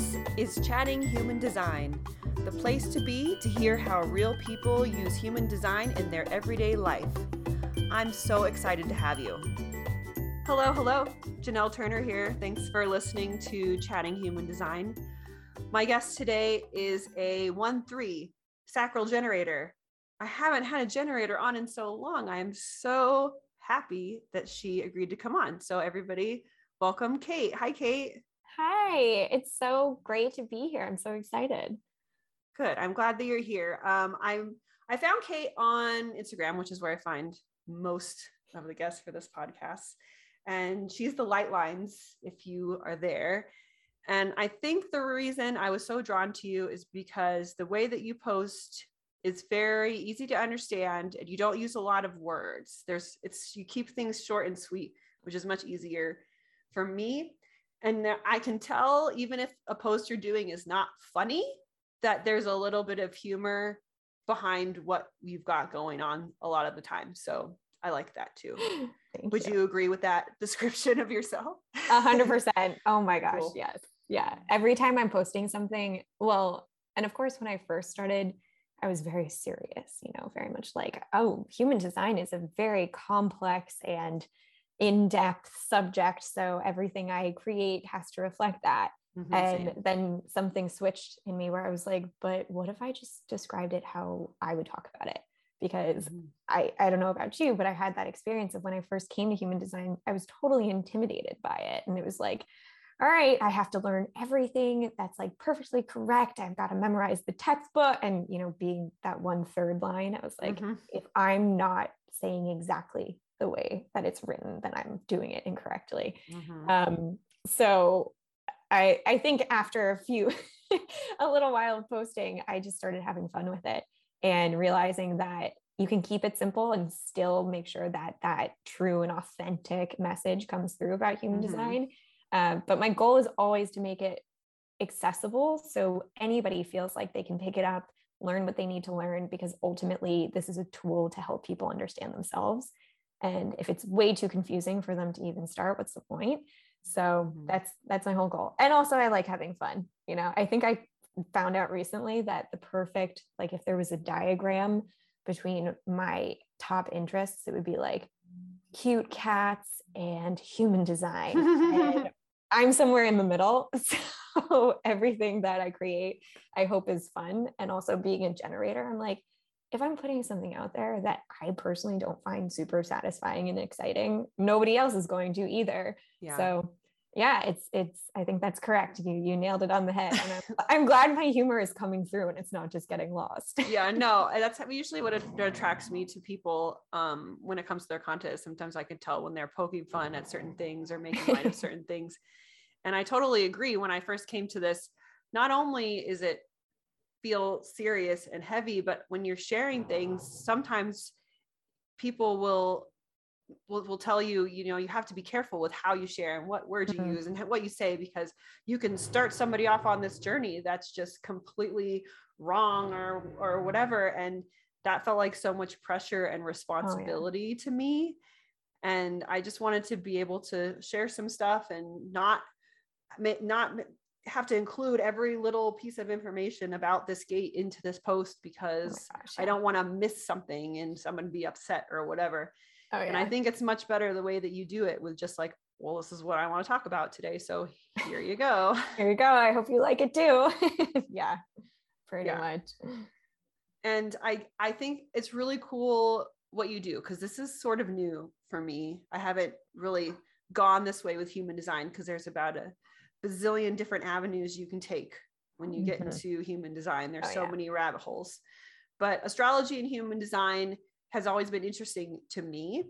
This is Chatting Human Design, the place to be to hear how real people use human design in their everyday life. I'm so excited to have you. Hello, hello. Janelle Turner here. Thanks for listening to Chatting Human Design. My guest today is a 1 3 sacral generator. I haven't had a generator on in so long. I am so happy that she agreed to come on. So, everybody, welcome Kate. Hi, Kate. Hi, it's so great to be here. I'm so excited. Good. I'm glad that you're here. Um, I'm I found Kate on Instagram, which is where I find most of the guests for this podcast. And she's the light lines if you are there. And I think the reason I was so drawn to you is because the way that you post is very easy to understand and you don't use a lot of words. There's it's you keep things short and sweet, which is much easier for me. And I can tell even if a post you're doing is not funny, that there's a little bit of humor behind what you've got going on a lot of the time. So I like that too. Would you. you. agree with that description of yourself? A hundred percent. Oh my gosh. Cool. Yes. Yeah. Every time I'm posting something, well, and of course, when I first started, I was very serious, you know, very much like, oh, human design is a very complex and in depth subject. So everything I create has to reflect that. Mm-hmm, and same. then something switched in me where I was like, but what if I just described it how I would talk about it? Because mm-hmm. I, I don't know about you, but I had that experience of when I first came to human design, I was totally intimidated by it. And it was like, all right, I have to learn everything that's like perfectly correct. I've got to memorize the textbook. And, you know, being that one third line, I was like, mm-hmm. if I'm not saying exactly the way that it's written, then I'm doing it incorrectly. Mm-hmm. Um, so I, I think after a few, a little while of posting, I just started having fun with it and realizing that you can keep it simple and still make sure that that true and authentic message comes through about human mm-hmm. design. Uh, but my goal is always to make it accessible so anybody feels like they can pick it up, learn what they need to learn, because ultimately this is a tool to help people understand themselves. And if it's way too confusing for them to even start, what's the point? So mm-hmm. that's that's my whole goal. And also I like having fun. You know, I think I found out recently that the perfect, like if there was a diagram between my top interests, it would be like cute cats and human design. and I'm somewhere in the middle. So everything that I create, I hope is fun. And also being a generator, I'm like, if I'm putting something out there that I personally don't find super satisfying and exciting, nobody else is going to either. Yeah. So yeah, it's it's I think that's correct. You you nailed it on the head. And I'm, I'm glad my humor is coming through and it's not just getting lost. yeah, no, that's usually what attracts me to people um, when it comes to their content. Sometimes I can tell when they're poking fun at certain things or making light of certain things. And I totally agree. When I first came to this, not only is it feel serious and heavy but when you're sharing things sometimes people will will, will tell you you know you have to be careful with how you share and what words mm-hmm. you use and what you say because you can start somebody off on this journey that's just completely wrong or or whatever and that felt like so much pressure and responsibility oh, yeah. to me and i just wanted to be able to share some stuff and not not have to include every little piece of information about this gate into this post oh because oh gosh, yeah. I don't want to miss something and someone be upset or whatever. Oh, yeah. And I think it's much better the way that you do it with just like, well, this is what I want to talk about today. So here you go. here you go. I hope you like it too. yeah, pretty yeah. much. And I I think it's really cool what you do because this is sort of new for me. I haven't really gone this way with human design because there's about a bazillion different avenues you can take when you get mm-hmm. into human design. There's oh, so yeah. many rabbit holes. But astrology and human design has always been interesting to me.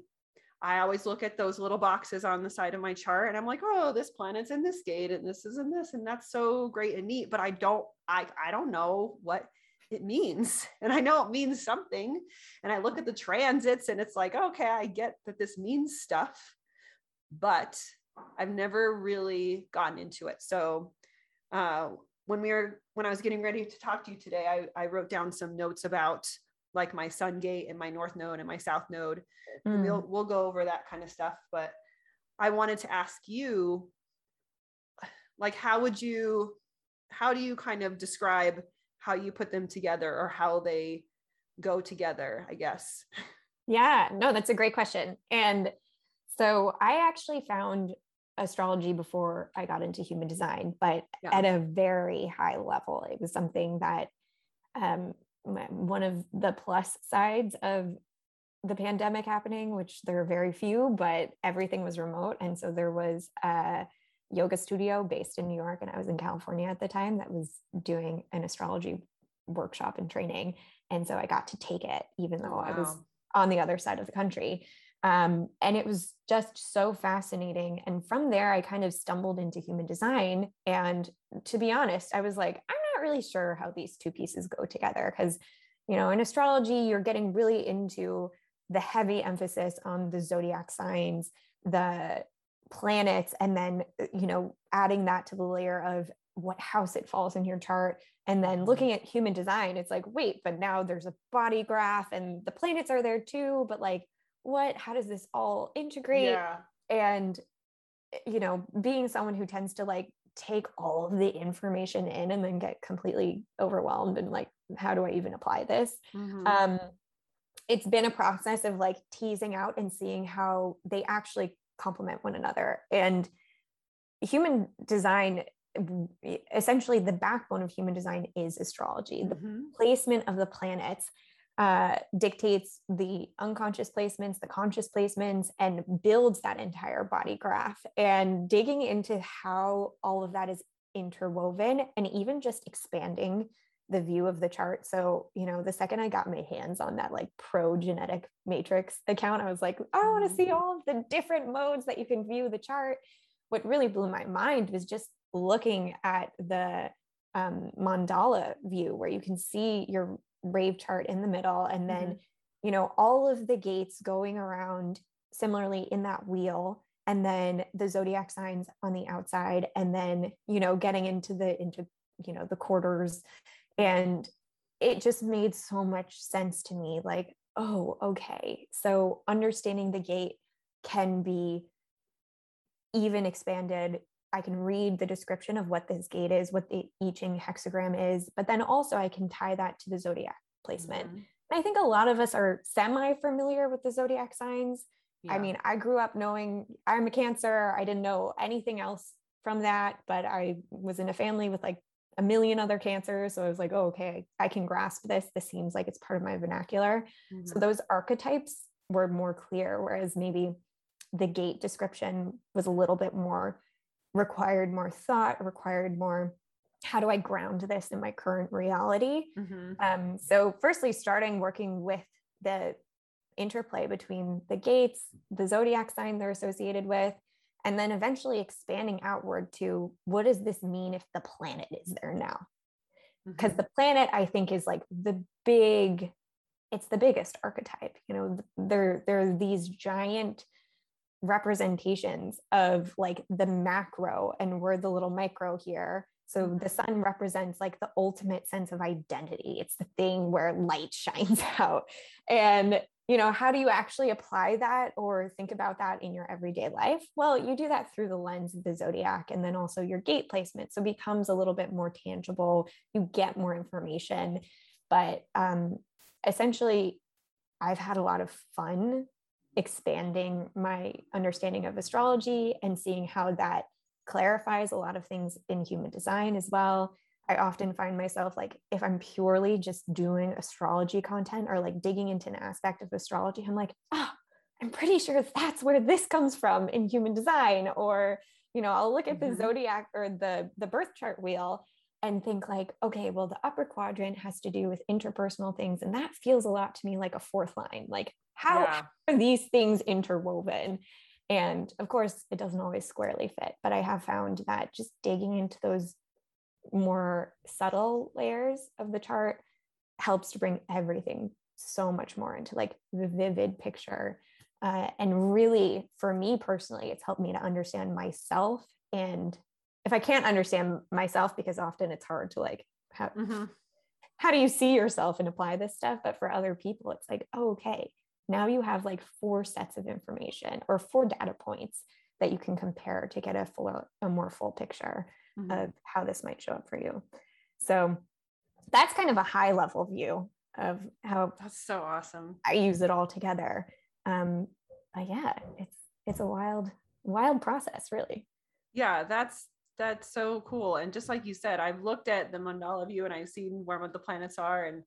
I always look at those little boxes on the side of my chart and I'm like, oh, this planet's in this gate and this is in this. And that's so great and neat. But I don't, I, I don't know what it means. And I know it means something. And I look at the transits and it's like, okay, I get that this means stuff. But I've never really gotten into it. So uh, when we were when I was getting ready to talk to you today, I, I wrote down some notes about like my sun gate and my north node and my south node. Mm. We'll we'll go over that kind of stuff. But I wanted to ask you, like, how would you how do you kind of describe how you put them together or how they go together i guess yeah no that's a great question and so i actually found astrology before i got into human design but yeah. at a very high level it was something that um, one of the plus sides of the pandemic happening, which there are very few, but everything was remote. And so there was a yoga studio based in New York, and I was in California at the time that was doing an astrology workshop and training. And so I got to take it, even though wow. I was on the other side of the country. Um, and it was just so fascinating. And from there, I kind of stumbled into human design. And to be honest, I was like, I'm not really sure how these two pieces go together because, you know, in astrology, you're getting really into the heavy emphasis on the zodiac signs, the planets, and then, uh, you know, adding that to the layer of what house it falls in your chart. And then mm-hmm. looking at human design, it's like, wait, but now there's a body graph and the planets are there too. But like, what, how does this all integrate? Yeah. And, you know, being someone who tends to like take all of the information in and then get completely overwhelmed and like, how do I even apply this? Mm-hmm. Um, it's been a process of like teasing out and seeing how they actually complement one another and human design essentially the backbone of human design is astrology mm-hmm. the placement of the planets uh, dictates the unconscious placements the conscious placements and builds that entire body graph and digging into how all of that is interwoven and even just expanding the view of the chart. So, you know, the second I got my hands on that like pro genetic matrix account, I was like, I want to see mm-hmm. all of the different modes that you can view the chart. What really blew my mind was just looking at the um, mandala view where you can see your rave chart in the middle and then, mm-hmm. you know, all of the gates going around similarly in that wheel and then the zodiac signs on the outside and then you know getting into the into you know the quarters and it just made so much sense to me like, oh, okay. So understanding the gate can be even expanded. I can read the description of what this gate is, what the I Ching hexagram is, but then also I can tie that to the zodiac placement. Mm-hmm. And I think a lot of us are semi familiar with the zodiac signs. Yeah. I mean, I grew up knowing I'm a Cancer. I didn't know anything else from that, but I was in a family with like a million other cancers. So I was like, oh, okay, I can grasp this. This seems like it's part of my vernacular. Mm-hmm. So those archetypes were more clear, whereas maybe the gate description was a little bit more required more thought, required more how do I ground this in my current reality? Mm-hmm. Um, so, firstly, starting working with the interplay between the gates, the zodiac sign they're associated with, and then eventually expanding outward to what does this mean if the planet is there now because mm-hmm. the planet i think is like the big it's the biggest archetype you know there there are these giant representations of like the macro and we're the little micro here. So the mm-hmm. sun represents like the ultimate sense of identity. It's the thing where light shines out. And you know how do you actually apply that or think about that in your everyday life? Well you do that through the lens of the zodiac and then also your gate placement. So it becomes a little bit more tangible. You get more information. But um, essentially i've had a lot of fun expanding my understanding of astrology and seeing how that clarifies a lot of things in human design as well I often find myself like, if I'm purely just doing astrology content or like digging into an aspect of astrology, I'm like, oh, I'm pretty sure that's where this comes from in human design. Or, you know, I'll look at the mm-hmm. zodiac or the, the birth chart wheel and think like, okay, well, the upper quadrant has to do with interpersonal things. And that feels a lot to me like a fourth line. Like, how yeah. are these things interwoven? And of course, it doesn't always squarely fit, but I have found that just digging into those more subtle layers of the chart helps to bring everything so much more into like the vivid picture. Uh, and really, for me personally, it's helped me to understand myself. And if I can't understand myself, because often it's hard to like, how, mm-hmm. how do you see yourself and apply this stuff? But for other people, it's like, oh, okay, now you have like four sets of information or four data points that you can compare to get a fuller, a more full picture mm-hmm. of how this might show up for you. So that's kind of a high level view of how that's so awesome. I use it all together. Um, but yeah, it's it's a wild, wild process, really. Yeah, that's that's so cool. And just like you said, I've looked at the mandala view and I've seen where the planets are and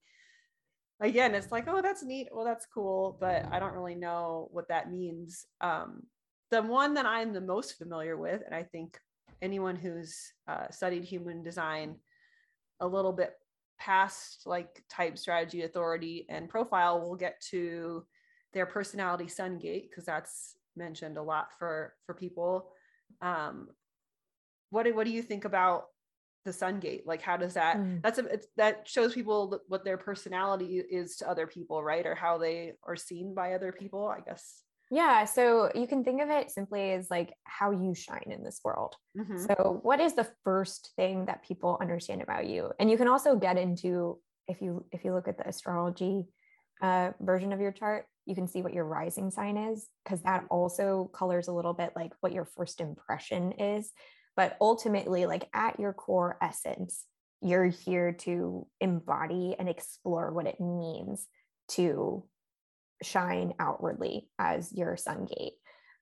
again it's like oh that's neat. Well that's cool but i don't really know what that means. Um, the one that i'm the most familiar with and i think anyone who's uh, studied human design a little bit past like type strategy authority and profile will get to their personality sun gate because that's mentioned a lot for for people. Um what what do you think about the sun gate like how does that mm. that's a that shows people what their personality is to other people right or how they are seen by other people i guess yeah so you can think of it simply as like how you shine in this world mm-hmm. so what is the first thing that people understand about you and you can also get into if you if you look at the astrology uh, version of your chart you can see what your rising sign is because that mm-hmm. also colors a little bit like what your first impression is but ultimately like at your core essence you're here to embody and explore what it means to shine outwardly as your sun gate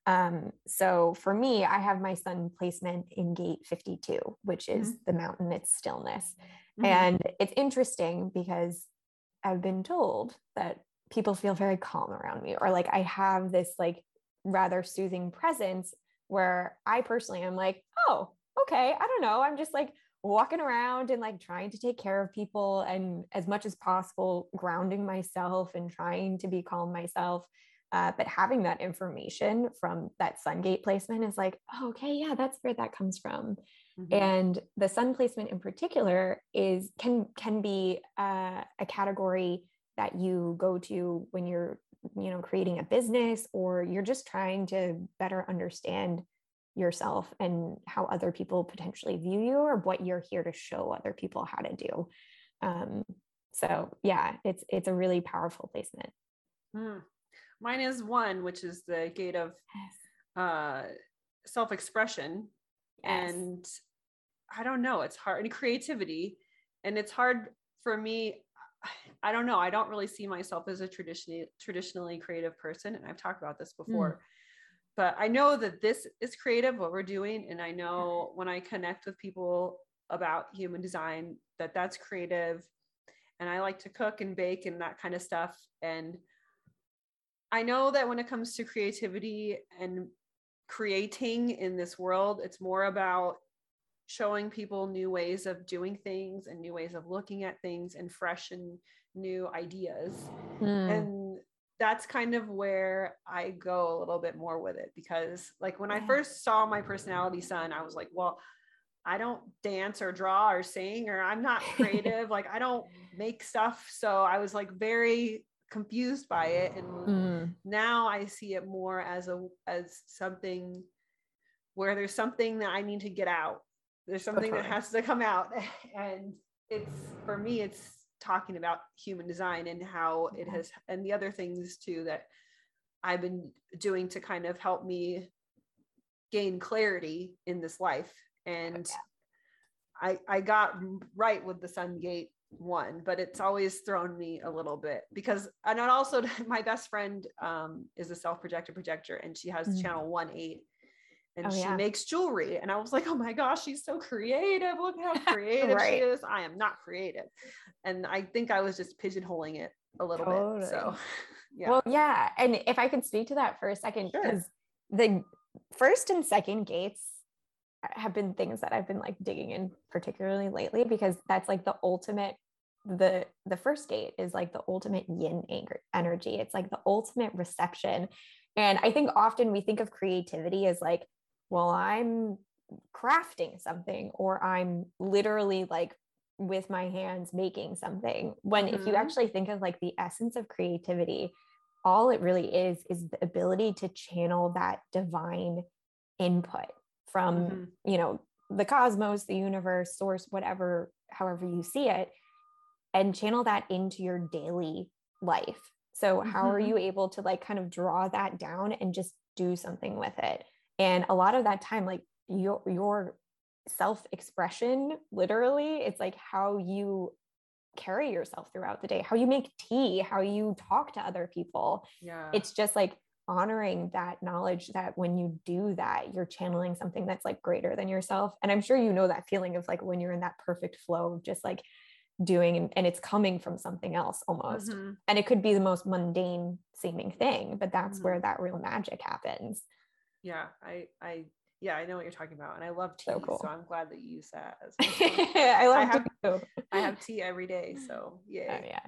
um, so for me i have my sun placement in gate 52 which is mm-hmm. the mountain its stillness mm-hmm. and it's interesting because i've been told that people feel very calm around me or like i have this like rather soothing presence where I personally am like, oh, okay, I don't know. I'm just like walking around and like trying to take care of people and as much as possible grounding myself and trying to be calm myself. Uh, but having that information from that sun gate placement is like, oh, okay, yeah, that's where that comes from. Mm-hmm. And the sun placement in particular is can can be uh, a category that you go to when you're you know creating a business or you're just trying to better understand yourself and how other people potentially view you or what you're here to show other people how to do um, so yeah it's it's a really powerful placement hmm. mine is one which is the gate of yes. uh, self-expression yes. and i don't know it's hard and creativity and it's hard for me I don't know. I don't really see myself as a traditionally traditionally creative person, and I've talked about this hmm. before. Mm. But I know that this is creative what we're doing, and I know when I connect with people about human design that that's creative, and I like to cook and bake and that kind of stuff. And I know that when it comes to creativity and creating in this world, it's more about showing people new ways of doing things and new ways of looking at things and fresh and new ideas. Mm. And that's kind of where I go a little bit more with it because, like, when I first saw my personality sun, I was like, well, I don't dance or draw or sing, or I'm not creative. like, I don't make stuff. So I was like very confused by it. And mm. now I see it more as a, as something where there's something that I need to get out. There's something that has to come out. And it's, for me, it's talking about human design and how it has and the other things too that I've been doing to kind of help me gain clarity in this life and I I got right with the Sun Gate one but it's always thrown me a little bit because and also my best friend um, is a self-projected projector and she has mm-hmm. channel one eight and oh, she yeah. makes jewelry. And I was like, oh my gosh, she's so creative. Look how creative right. she is. I am not creative. And I think I was just pigeonholing it a little totally. bit. So, yeah. Well, yeah. And if I could speak to that for a second, because sure. the first and second gates have been things that I've been like digging in particularly lately because that's like the ultimate the the first gate is like the ultimate yin energy it's like the ultimate reception and i think often we think of creativity as like well, I'm crafting something or I'm literally like with my hands making something. When mm-hmm. if you mm-hmm. actually think of like the essence of creativity, all it really is is the ability to channel that divine input from, mm-hmm. you know, the cosmos, the universe, source, whatever, however you see it, and channel that into your daily life. So, how mm-hmm. are you able to like kind of draw that down and just do something with it? And a lot of that time, like your your self-expression, literally, it's like how you carry yourself throughout the day, how you make tea, how you talk to other people. Yeah. It's just like honoring that knowledge that when you do that, you're channeling something that's like greater than yourself. And I'm sure you know that feeling of like when you're in that perfect flow of just like doing and, and it's coming from something else almost. Mhm. And it could be the most mundane seeming thing, but that's Mhm. where that real magic happens. Yeah. I, I, yeah, I know what you're talking about. And I love tea. So So. I'm glad that you use that as I love have- too. I have tea every day. So oh, yeah. Oh, yeah.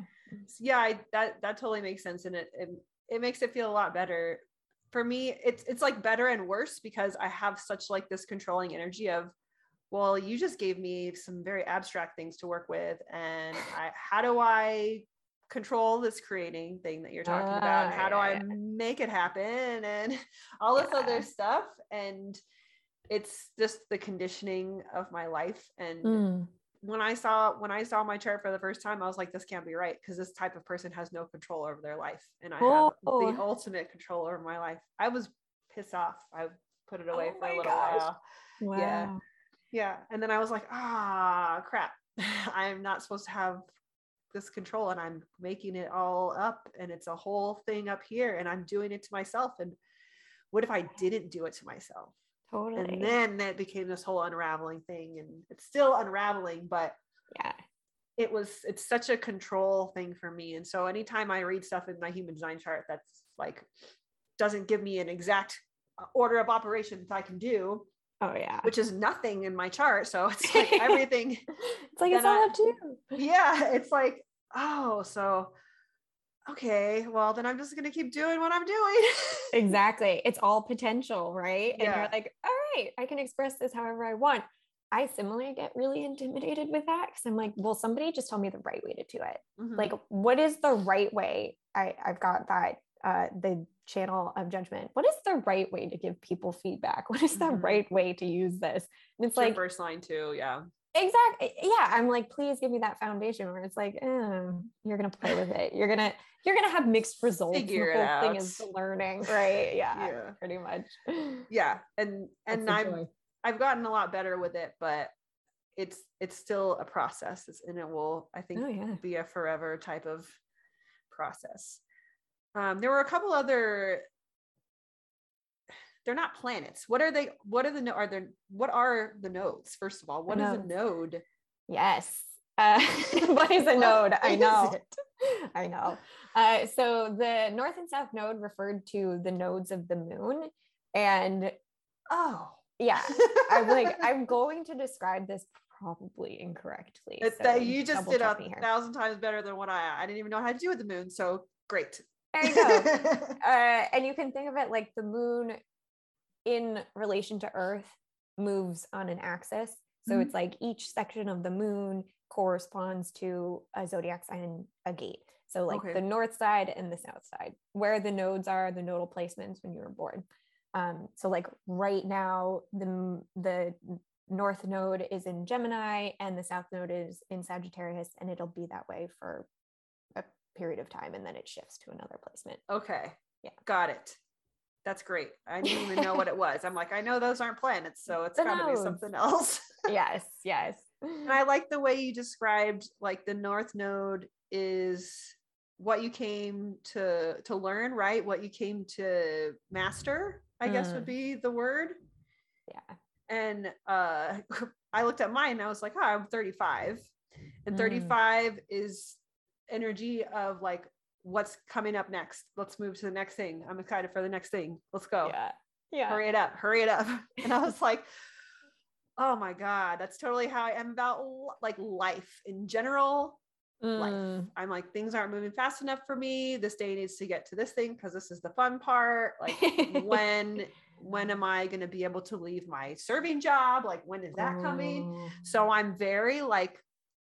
yeah I, that that totally makes sense and it, it it makes it feel a lot better for me it's it's like better and worse because i have such like this controlling energy of well you just gave me some very abstract things to work with and I, how do i control this creating thing that you're talking about and Ah, how do i make it happen and all this Yeah. other stuff and it's just the conditioning of my life and Mm. when I saw when I saw my chart for the first time, I was like, this can't be right because this type of person has no control over their life, and I have Oh. the ultimate control over my life. I was pissed off. I put it away Oh for a little gosh. while. Wow. Yeah. Yeah, and then I was like, ah, crap! I'm not supposed to have this control, and I'm making it all up, and it's a whole thing up here, and I'm doing it to myself. And what if I didn't do it to myself? Totally. And then that became this whole unraveling thing, and it's still unraveling, but yeah. it was it's such a control thing for me and so anytime i read stuff in my human design chart that's like doesn't give me an exact order of operations i can do Oh yeah. which is nothing in my chart so it's like everything it's like it's all up to you. yeah it's like oh so okay well then i'm just gonna keep doing what i'm doing Exactly. It's all potential, right? And Yeah. you're like, all right, I can express this however I want. I similarly get really intimidated with that because I'm like, well, somebody just tell me the right way to do it. Mhm. Like, what is the right way? I, I've got that uh the channel of judgment. What is the right way to give people feedback? What is the Mhm. right way to use this? And it's It's like first line too yeah exactly yeah i'm like please give me that foundation where it's like eh, you're gonna play with it you're gonna you're gonna have mixed results Figure the whole thing out. is learning right yeah, Yeah. pretty much yeah and and That's I'm I've gotten a lot better with it, but it's it's still a process, it's, and it will I think oh yeah be a forever type of process. Um, there were a couple other. They're not planets. What are they? What are the are there? What are the nodes? First of all, what is a node? yes uh, what is a node i know it? i know uh, so the north and south node referred to the nodes of the moon and Oh, yeah i'm like i'm going to describe this probably incorrectly it's so that you just did a thousand times better than what I. I didn't even know how to do with the moon. So great. There you go uh, and you can think of it like the moon in relation to earth moves on an axis so Mhm. it's like each section of the moon corresponds to a zodiac sign a gate so like Okay. the north side and the south side where the nodes are the nodal placements when you were born um, so like right now the the north node is in gemini and the south node is in sagittarius and it'll be that way for period of time and then it shifts to another placement Okay. Yeah. Got it. That's great. I didn't even know what it was. I'm like, I know those aren't planets, so it's got to be something else. yes yes and I like the way you described like the north node is what you came to to learn, right? What you came to master, I guess would Mm. be the word. yeah And uh I looked at mine and I was like, oh, I'm 35. And Mm. 35 is energy of like what's coming up next. Let's move to the next thing. I'm excited for the next thing. Let's go yeah yeah hurry it up, hurry it up. And I was like, oh my God, that's totally how I am about like life in general. Life. Mm, I'm like, things aren't moving fast enough for me. This day needs to get to this thing because this is the fun part. Like, when when am I going to be able to leave my serving job? Like, when is that coming? oh, So I'm very like,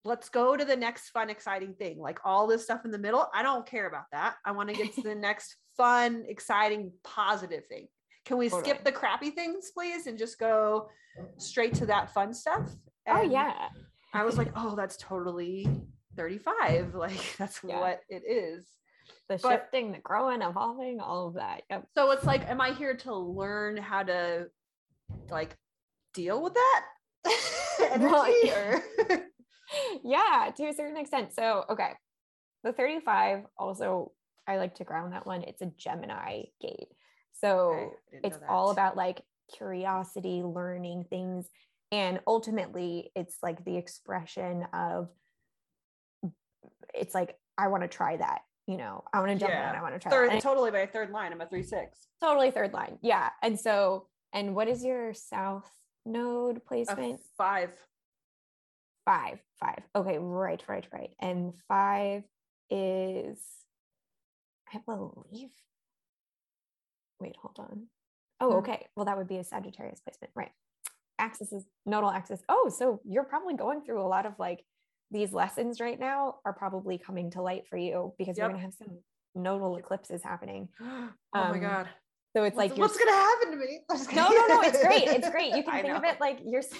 let's go to the next fun, exciting thing. Like all this stuff in the middle, I don't care about that. I want to get to the next fun, exciting, positive thing. Can we Totally. skip the crappy things, please, and just go straight to that fun stuff? oh yeah I was like, oh, that's totally 35. Like that's Yeah. what it is. the But- shifting, the growing, evolving, all of that. Yep. So it's like, am I here to learn how to like deal with that energy? Well, or yeah, to a certain extent. So, okay. The 35 also, I like to ground that one. It's a Gemini gate. So Okay, I didn't know it's all about like curiosity, learning things. And ultimately, it's like the expression of it's like, I want to try that. You know, I want to jump Yeah. in. I want to try third, that. Totally my third line. I'm a three six. totally third line. Yeah. And so, and what is your south node A placement? five. Five, five. Okay, right, right, right. And five is, I believe. Wait, hold on. Oh, Hmm. okay. Well, that would be a Sagittarius placement, right? Axis is nodal axis. Oh, so you're probably going through a lot of like these lessons right now are probably coming to light for you because you're gonna have some nodal eclipses happening. oh my Um, god. So it's What's, like you're what's gonna happen to me? No, no, no. It's great. It's great. You can I think of it like you're.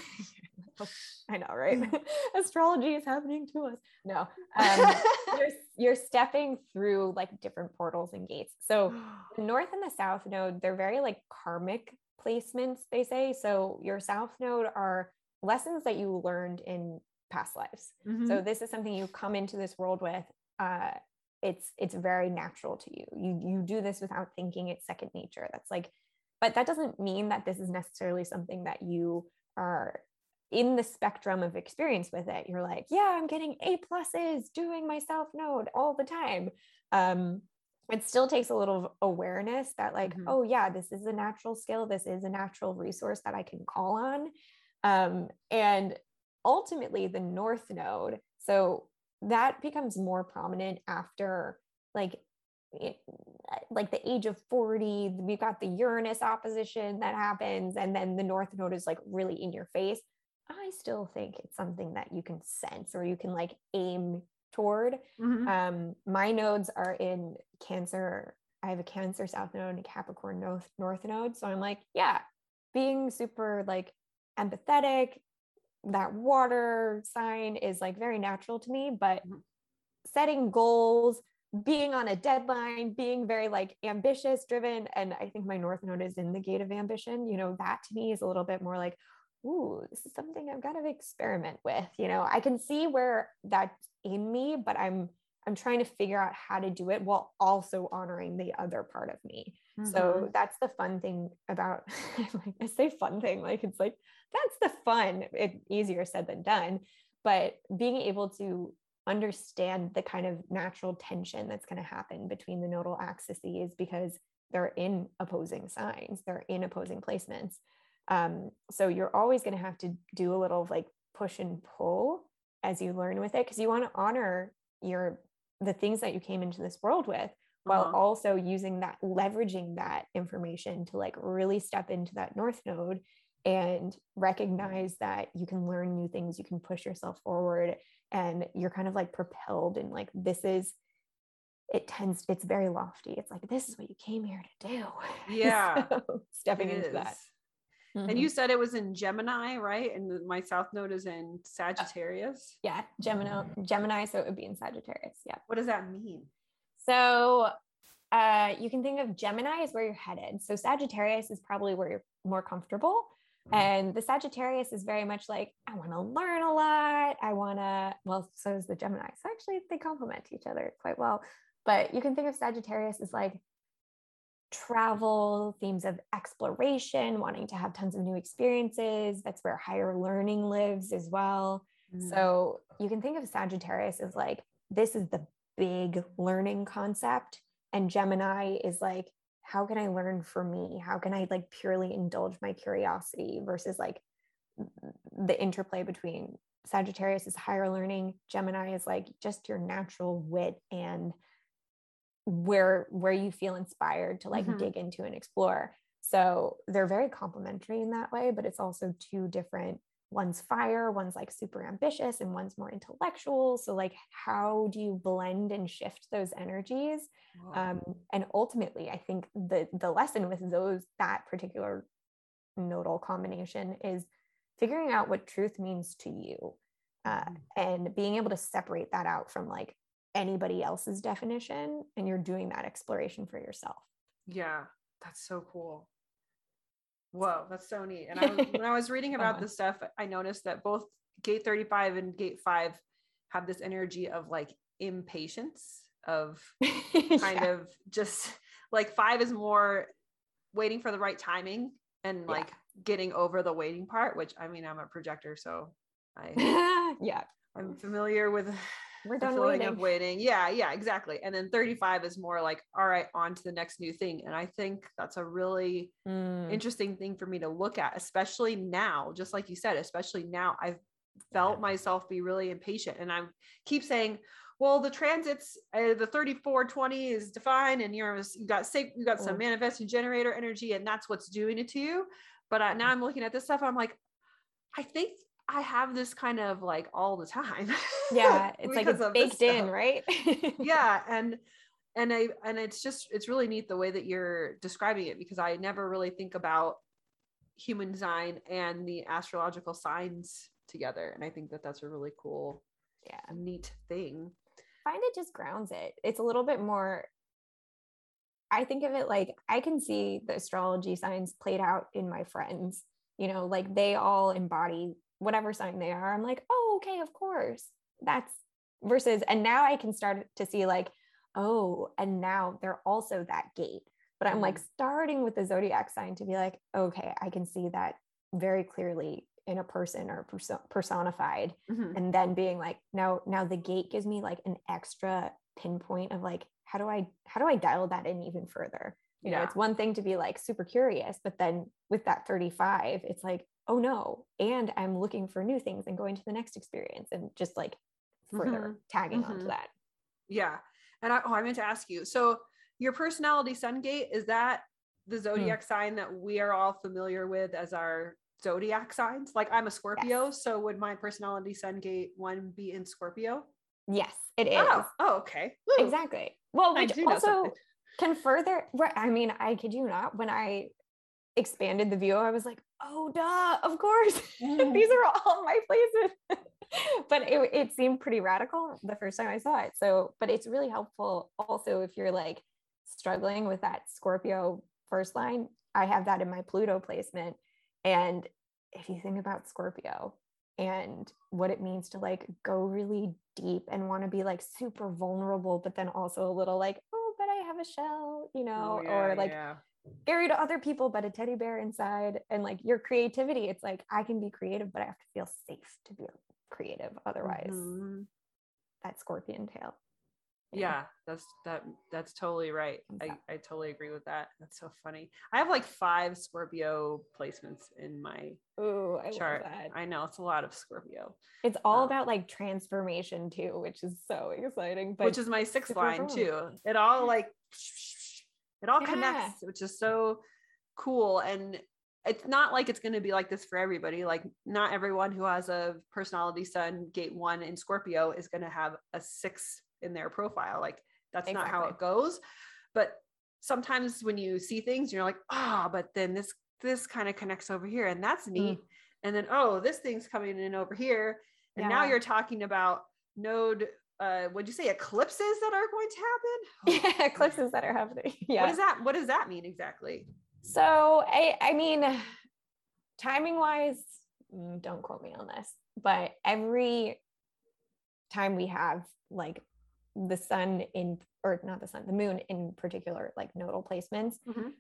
I know, right? Astrology is happening to us. No, um, you're you're stepping through like different portals and gates. So the north and the south node, they're very like karmic placements. They say so. Your south node are lessons that you learned in past lives. Mhm. So this is something you come into this world with. Uh, it's it's very natural to you. You you do this without thinking. It's second nature. That's like, but that doesn't mean that this is necessarily something that you are in the spectrum of experience with it. You're like, yeah, I'm getting A pluses doing my south node all the time. Um, it still takes a little awareness that like, Mhm. oh yeah, this is a natural skill. This is a natural resource that I can call on. Um, and ultimately the north node so that becomes more prominent after like it, like the age of 40 we've got the uranus opposition that happens and then the north node is like really in your face i still think it's something that you can sense or you can like aim toward Mhm. um my nodes are in cancer i have a cancer south node and a capricorn north north node so i'm like yeah being super like empathetic that water sign is like very natural to me but Mhm. setting goals being on a deadline being very like ambitious driven and i think my north node is in the gate of ambition you know that to me is a little bit more like ooh this is something i've got to experiment with you know? I can see where that's in me but i'm i'm trying to figure out how to do it while also honoring the other part of me. So Mhm. that's the fun thing about like I say fun thing like it's like that's the fun it easier said than done but being able to understand the kind of natural tension that's going to happen between the nodal axes because they're in opposing signs they're in opposing placements um, so you're always going to have to do a little like push and pull as you learn with it because you want to honor your the things that you came into this world with while Uh-huh. also using that leveraging that information to like really step into that north node and recognize that you can learn new things you can push yourself forward and you're kind of like propelled and like this is it tends it's very lofty. It's like this is what you came here to do. Yeah, So, stepping into that is. And you said it was in Gemini, right? And my south node is in Sagittarius. yeah gemini gemini so it would be in sagittarius yeah What does that mean? So uh, you can think of Gemini is where you're headed. So Sagittarius is probably where you're more comfortable. And the Sagittarius is very much like, I want to learn a lot. I want to, well, so is the Gemini. So actually, they complement each other quite well. But you can think of Sagittarius as like travel, themes of exploration, wanting to have tons of new experiences. That's where higher learning lives as well. Mm. So you can think of Sagittarius as like, this is the big learning concept. And Gemini is like, how can I learn for me? How can I like purely indulge my curiosity versus like the interplay between Sagittarius is higher learning, Gemini is like just your natural wit and where where you feel inspired to like Mhm. dig into and explore. So they're very complementary in that way, but it's also two different one's fire, one's like super ambitious, and one's more intellectual. So, like, how do you blend and shift those energies? Wow. Um, and ultimately, I think the the lesson with those that particular nodal combination is figuring out what truth means to you, uh, Mhm. and being able to separate that out from like anybody else's definition and you're doing that exploration for yourself. Yeah, that's so cool. Whoa, that's so neat. And I when I was reading about this stuff, I noticed that both gate 35 and gate 5 have this energy of like impatience of kind yeah. of just like 5 is more waiting for the right timing and like yeah. getting over the waiting part, which I mean, I'm a projector, so I yeah, I'm familiar with we're done feeling waiting. of waiting. Yeah, yeah, exactly. And then 35 is more like, all right, on to the next new thing. And I think that's a really mm. interesting thing for me to look at, especially now, just like you said, especially now. I've felt yeah. myself be really impatient. And I keep saying, well, the transits, uh, the 3420 is defined and you're, you got sick, you got some mm. manifesting generator energy, and that's what's doing it to you. But uh, now I'm looking at this stuff, I'm like, I think I have this kind of like all the time. Yeah, it's like it's baked in, right? yeah, and and I and it's just it's really neat the way that you're describing it because I never really think about human design and the astrological signs together, and I think that that's a really cool, yeah, neat thing. I find it just grounds it. It's a little bit more I think of it like I can see the astrology signs played out in my friends. You know, like they all embody whatever sign they are. I'm like, oh, okay, of course. That's versus, and now I can start to see like, oh, and now they're also that gate. But I'm like mm-hmm. starting with the zodiac sign to be like, okay, I can see that very clearly in a person or perso- personified mm-hmm. and then being like now now the gate gives me like an extra pinpoint of like how do i how do i dial that in even further you yeah. know it's one thing to be like super curious but then with that 35 it's like oh no and i'm looking for new things and going to the next experience and just like further mm-hmm. tagging mm-hmm. onto that yeah and I, oh, I meant to ask you so your personality sun gate is that the hmm. zodiac mm. sign that we are all familiar with as our zodiac signs like i'm a scorpio yes. so would my personality sun gate one be in scorpio yes it is oh, oh okay Woo. exactly well which also can further i mean i kid you not when i expanded the view i was like oh duh of course mm. these are all my places but it, it seemed pretty radical the first time i saw it so but it's really helpful also if you're like struggling with that scorpio first line i have that in my pluto placement and if you think about scorpio and what it means to like go really deep and want to be like super vulnerable but then also a little like oh but i have a shell you know oh, yeah, or like yeah scary to other people, but a teddy bear inside. And like your creativity, it's like I can be creative, but I have to feel safe to be creative. Otherwise, mm-hmm. that scorpion tail. Yeah. yeah, that's that that's totally right. I, I totally agree with that. That's so funny. I have like five Scorpio placements in my Ooh, I chart. I know it's a lot of Scorpio. It's all um, about like transformation too, which is so exciting. But which is my sixth line too. It all like it all yeah. connects, which is so cool. And it's not like it's going to be like this for everybody. Like, not everyone who has a personality sun gate one in Scorpio is going to have a six in their profile. Like, that's exactly. not how it goes. But sometimes when you see things, you're like, ah, oh, but then this this kind of connects over here, and that's neat. Mm. And then, oh, this thing's coming in over here. And yeah. now you're talking about node uh would you say eclipses that are going to happen? Yeah, eclipses that are happening. Yeah. What does that what does that mean exactly? So I I mean timing wise, mm, don't quote me on this, but every time we have like the sun in or not the sun, the moon in particular, like nodal placements, mm-hmm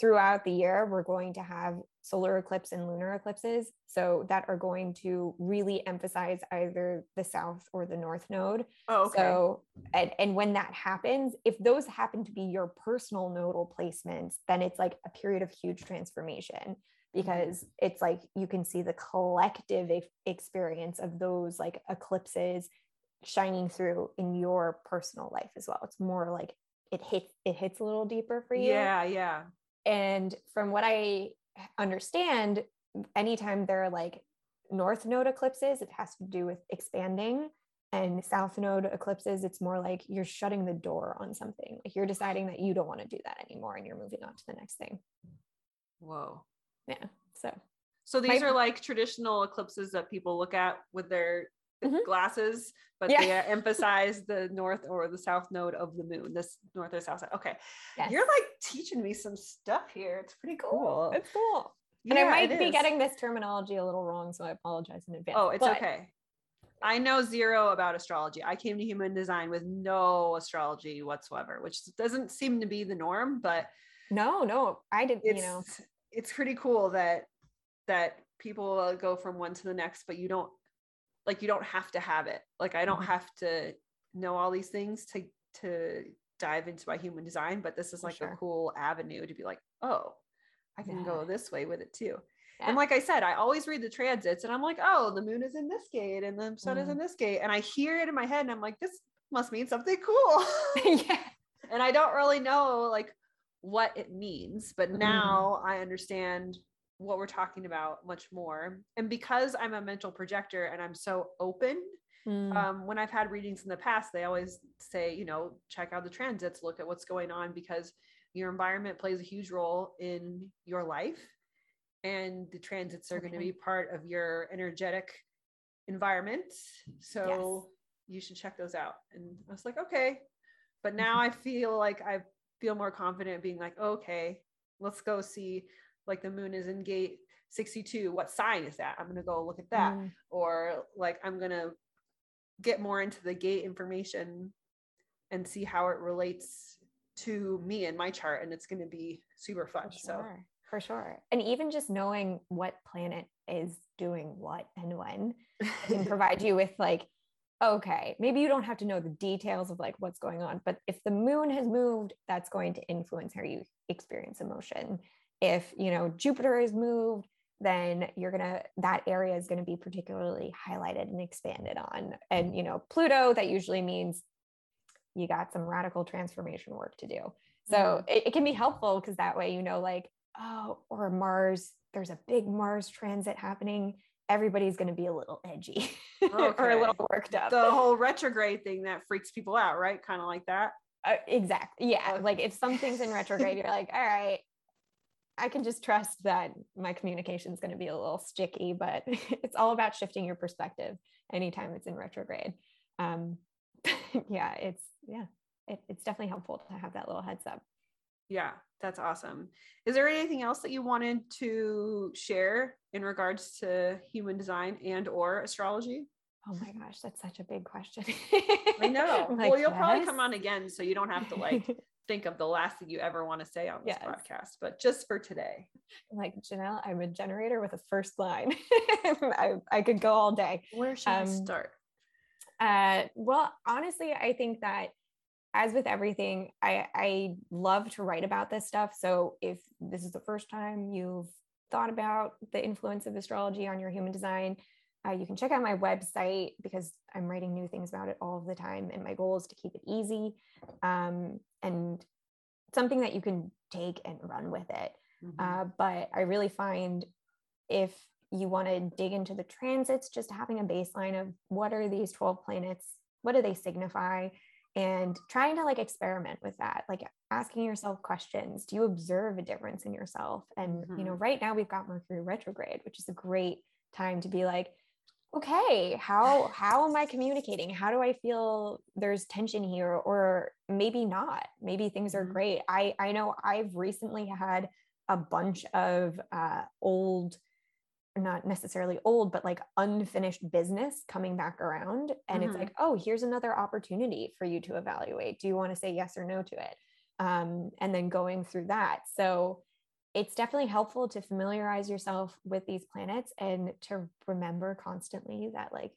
throughout the year, we're going to have solar eclipse and lunar eclipses. So that are going to really emphasize either the south or the north node. Oh, okay. So, and, and when that happens, if those happen to be your personal nodal placements, then it's like a period of huge transformation because it's like you can see the collective experience of those like eclipses shining through in your personal life as well. It's more like it hits it hits a little deeper for you. Yeah, yeah. And from what I understand, anytime there are like north node eclipses, it has to do with expanding. And south node eclipses, it's more like you're shutting the door on something. Like you're deciding that you don't want to do that anymore and you're moving on to the next thing. Whoa. Yeah. So so these My, are like traditional eclipses that people look at with their mm-hmm. glasses, but yeah. they emphasize the north or the south node of the moon, this north or south side. Okay. Yes. You're like teaching me some stuff here. It's pretty cool. It's cool. Yeah, and I might be is. getting this terminology a little wrong, so I apologize in advance. Oh, it's but... okay. I know zero about astrology. I came to human design with no astrology whatsoever, which doesn't seem to be the norm, but no, no, I didn't, you know. It's pretty cool that that people go from one to the next, but you don't like you don't have to have it. Like I don't mm-hmm. have to know all these things to to dive into my human design, but this is like sure. a cool avenue to be like, oh, I can yeah. go this way with it too. Yeah. And like I said, I always read the transits and I'm like, oh, the moon is in this gate and the sun mm. is in this gate. And I hear it in my head and I'm like, this must mean something cool. yeah. And I don't really know like what it means, but mm-hmm. now mm. I understand what we're talking about much more. And because I'm a mental projector and I'm so open, mm. um, when I've had readings in the past, they always say, you know, check out the transits, look at what's going on because your environment plays a huge role in your life and the transits are okay. going to be part of your energetic environment so yes. you should check those out and i was like okay but now i feel like i feel more confident being like okay let's go see like the moon is in gate 62 what sign is that i'm going to go look at that mm. or like i'm going to get more into the gate information and see how it relates to me and my chart and it's going to be super fun sure. so for sure. And even just knowing what planet is doing what and when can provide you with like, okay, maybe you don't have to know the details of like what's going on, but if the moon has moved, that's going to influence how you experience emotion. If, you know, Jupiter is moved, then you're to that area is going to be particularly highlighted and expanded on. And, you know, Pluto that usually means you got some radical transformation work to do. So mm-hmm. it, it can be helpful because that way you know like oh, or Mars, there's a big Mars transit happening. Everybody's going to be a little edgy okay. or a little worked up. The whole retrograde thing that freaks people out, right? Kind of like that. Uh, exactly. Yeah. Okay. Like if something's in retrograde, you're like, all right, I can just trust that my communication is going to be a little sticky, but it's all about shifting your perspective anytime it's in retrograde. Um, yeah, it's, yeah, it, it's definitely helpful to have that little heads up. Yeah, that's awesome. Is there anything else that you wanted to share in regards to human design and or astrology? Oh my gosh, that's such a big question. I know. Like, well, you'll yes. probably come on again so you don't have to like think of the last thing you ever want to say on this yes. podcast, but just for today. Like Janelle, I'm a generator with a first line. I, I could go all day. Where should um, I start? Uh, well, honestly, I think that as with everything, I, I love to write about this stuff. So if this is the first time you've thought about the influence of astrology on your human design, uh, you can check out my website because I'm writing new things about it all the time. And my goal is to keep it easy um, and something that you can take and run with it. Mm-hmm. Uh, but I really find if you want to dig into the transits, just having a baseline of what are these 12 planets, what do they signify? and trying to like experiment with that like asking yourself questions do you observe a difference in yourself and mm-hmm. you know mm-hmm. right now we've got mercury retrograde which is a great time to be like okay how how am i communicating how do i feel there's tension here or maybe not maybe things are mm-hmm. great i i know i've recently had a bunch of uh, old not necessarily old, but like unfinished business coming back around. And mm-hmm. it's like, oh, here's another opportunity for you to evaluate. Do you want to say yes or no to it? Um, and then going through that. So it's definitely helpful to familiarize yourself with these planets and to remember constantly that like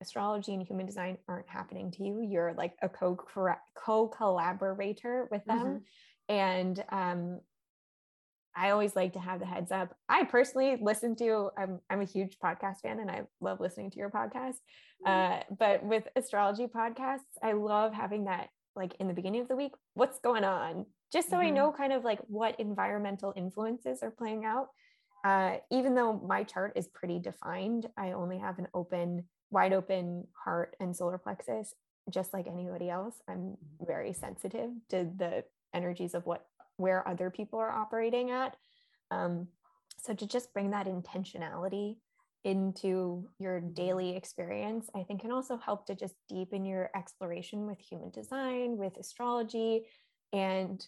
astrology and human design aren't happening to you. You're like a co co collaborator with them. Mm-hmm. And um, I always like to have the heads up. I personally listen to, I'm, I'm a huge podcast fan and I love listening to your podcast. Mm-hmm. Uh, but with astrology podcasts, I love having that like in the beginning of the week, what's going on? Just so mm-hmm. I know kind of like what environmental influences are playing out. Uh, even though my chart is pretty defined, I only have an open, wide open heart and solar plexus, just like anybody else. I'm mm-hmm. very sensitive to the energies of what where other people are operating at. Um, so to just bring that intentionality into your daily experience, I think can also help to just deepen your exploration with human design, with astrology, and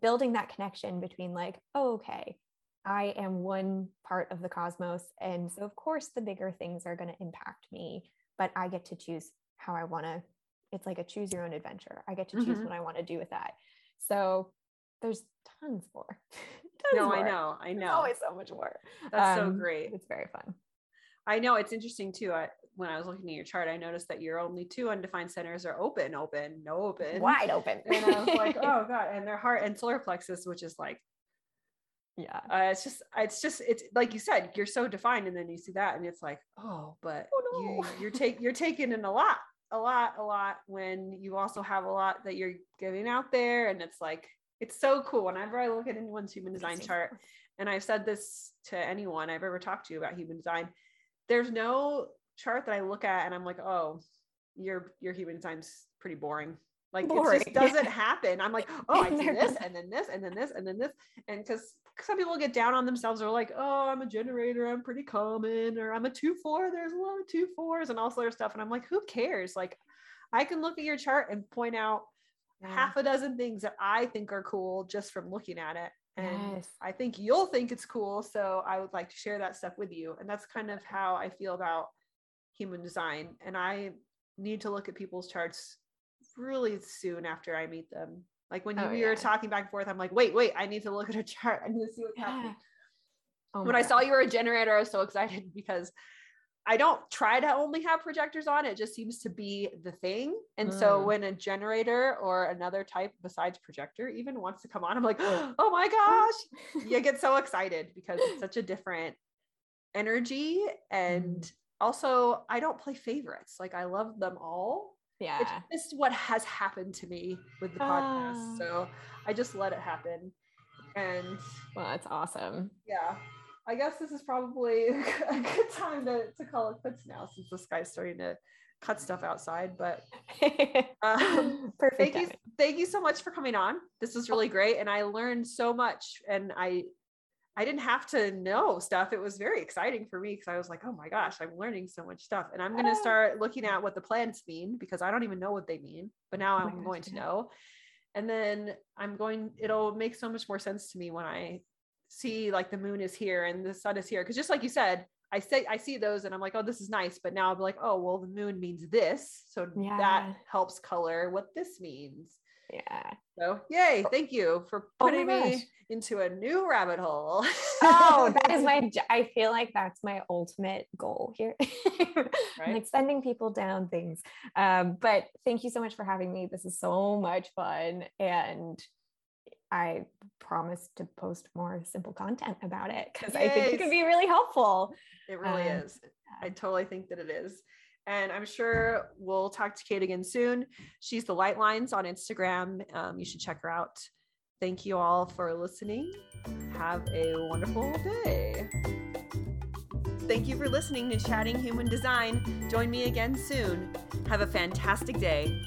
building that connection between, like, oh, okay, I am one part of the cosmos. And so, of course, the bigger things are going to impact me, but I get to choose how I want to. It's like a choose your own adventure. I get to choose mm-hmm. what I want to do with that. So, there's tons more. tons no, more. I know. I know. There's always so much more. That's um, so great. It's very fun. I know it's interesting too. I, when I was looking at your chart, I noticed that your only two undefined centers are open, open, no open, wide open. and I was like, oh god, and their heart and solar plexus, which is like, yeah, uh, it's just, it's just, it's like you said, you're so defined, and then you see that, and it's like, oh, but oh, no. you, you're take, you're taking in a lot, a lot, a lot when you also have a lot that you're giving out there, and it's like, it's so cool. Whenever I look at anyone's human design chart, and I've said this to anyone I've ever talked to about human design there's no chart that I look at and I'm like, oh, your your human design's pretty boring. Like boring. it just doesn't happen. I'm like, oh, I do this and then this and then this and then this. And because some people get down on themselves or like, oh, I'm a generator, I'm pretty common, or I'm a two four. There's a lot of two fours and all sort of stuff. And I'm like, who cares? Like, I can look at your chart and point out yeah. half a dozen things that I think are cool just from looking at it and yes. i think you'll think it's cool so i would like to share that stuff with you and that's kind of how i feel about human design and i need to look at people's charts really soon after i meet them like when you, oh, yeah. were talking back and forth i'm like wait wait i need to look at a chart i need to see what's yeah. happening oh when i saw you were a generator i was so excited because I don't try to only have projectors on. It just seems to be the thing. And mm. so when a generator or another type besides projector even wants to come on, I'm like, oh my gosh, you get so excited because it's such a different energy. And mm. Also, I don't play favorites. Like I love them all. Yeah. It's just what has happened to me with the podcast. Ah. So I just let it happen. And well, that's awesome. Yeah. I guess this is probably a good time to, to call it quits now since the sky's starting to cut stuff outside. But um, perfect. Thank you, thank you so much for coming on. This was really great, and I learned so much. And I, I didn't have to know stuff. It was very exciting for me because I was like, oh my gosh, I'm learning so much stuff. And I'm going to start looking at what the plants mean because I don't even know what they mean, but now oh I'm going to know. And then I'm going, it'll make so much more sense to me when I see like the moon is here and the sun is here because just like you said i say i see those and i'm like oh this is nice but now i'm like oh well the moon means this so yeah. that helps color what this means yeah so yay thank you for oh putting oh me into a new rabbit hole oh that is my i feel like that's my ultimate goal here right? like sending people down things um, but thank you so much for having me this is so much fun and I promise to post more simple content about it because. I think it can be really helpful. It really um, is. I totally think that it is. And I'm sure we'll talk to Kate again soon. She's the Light Lines on Instagram. Um, you should check her out. Thank you all for listening. Have a wonderful day. Thank you for listening to Chatting Human Design. Join me again soon. Have a fantastic day.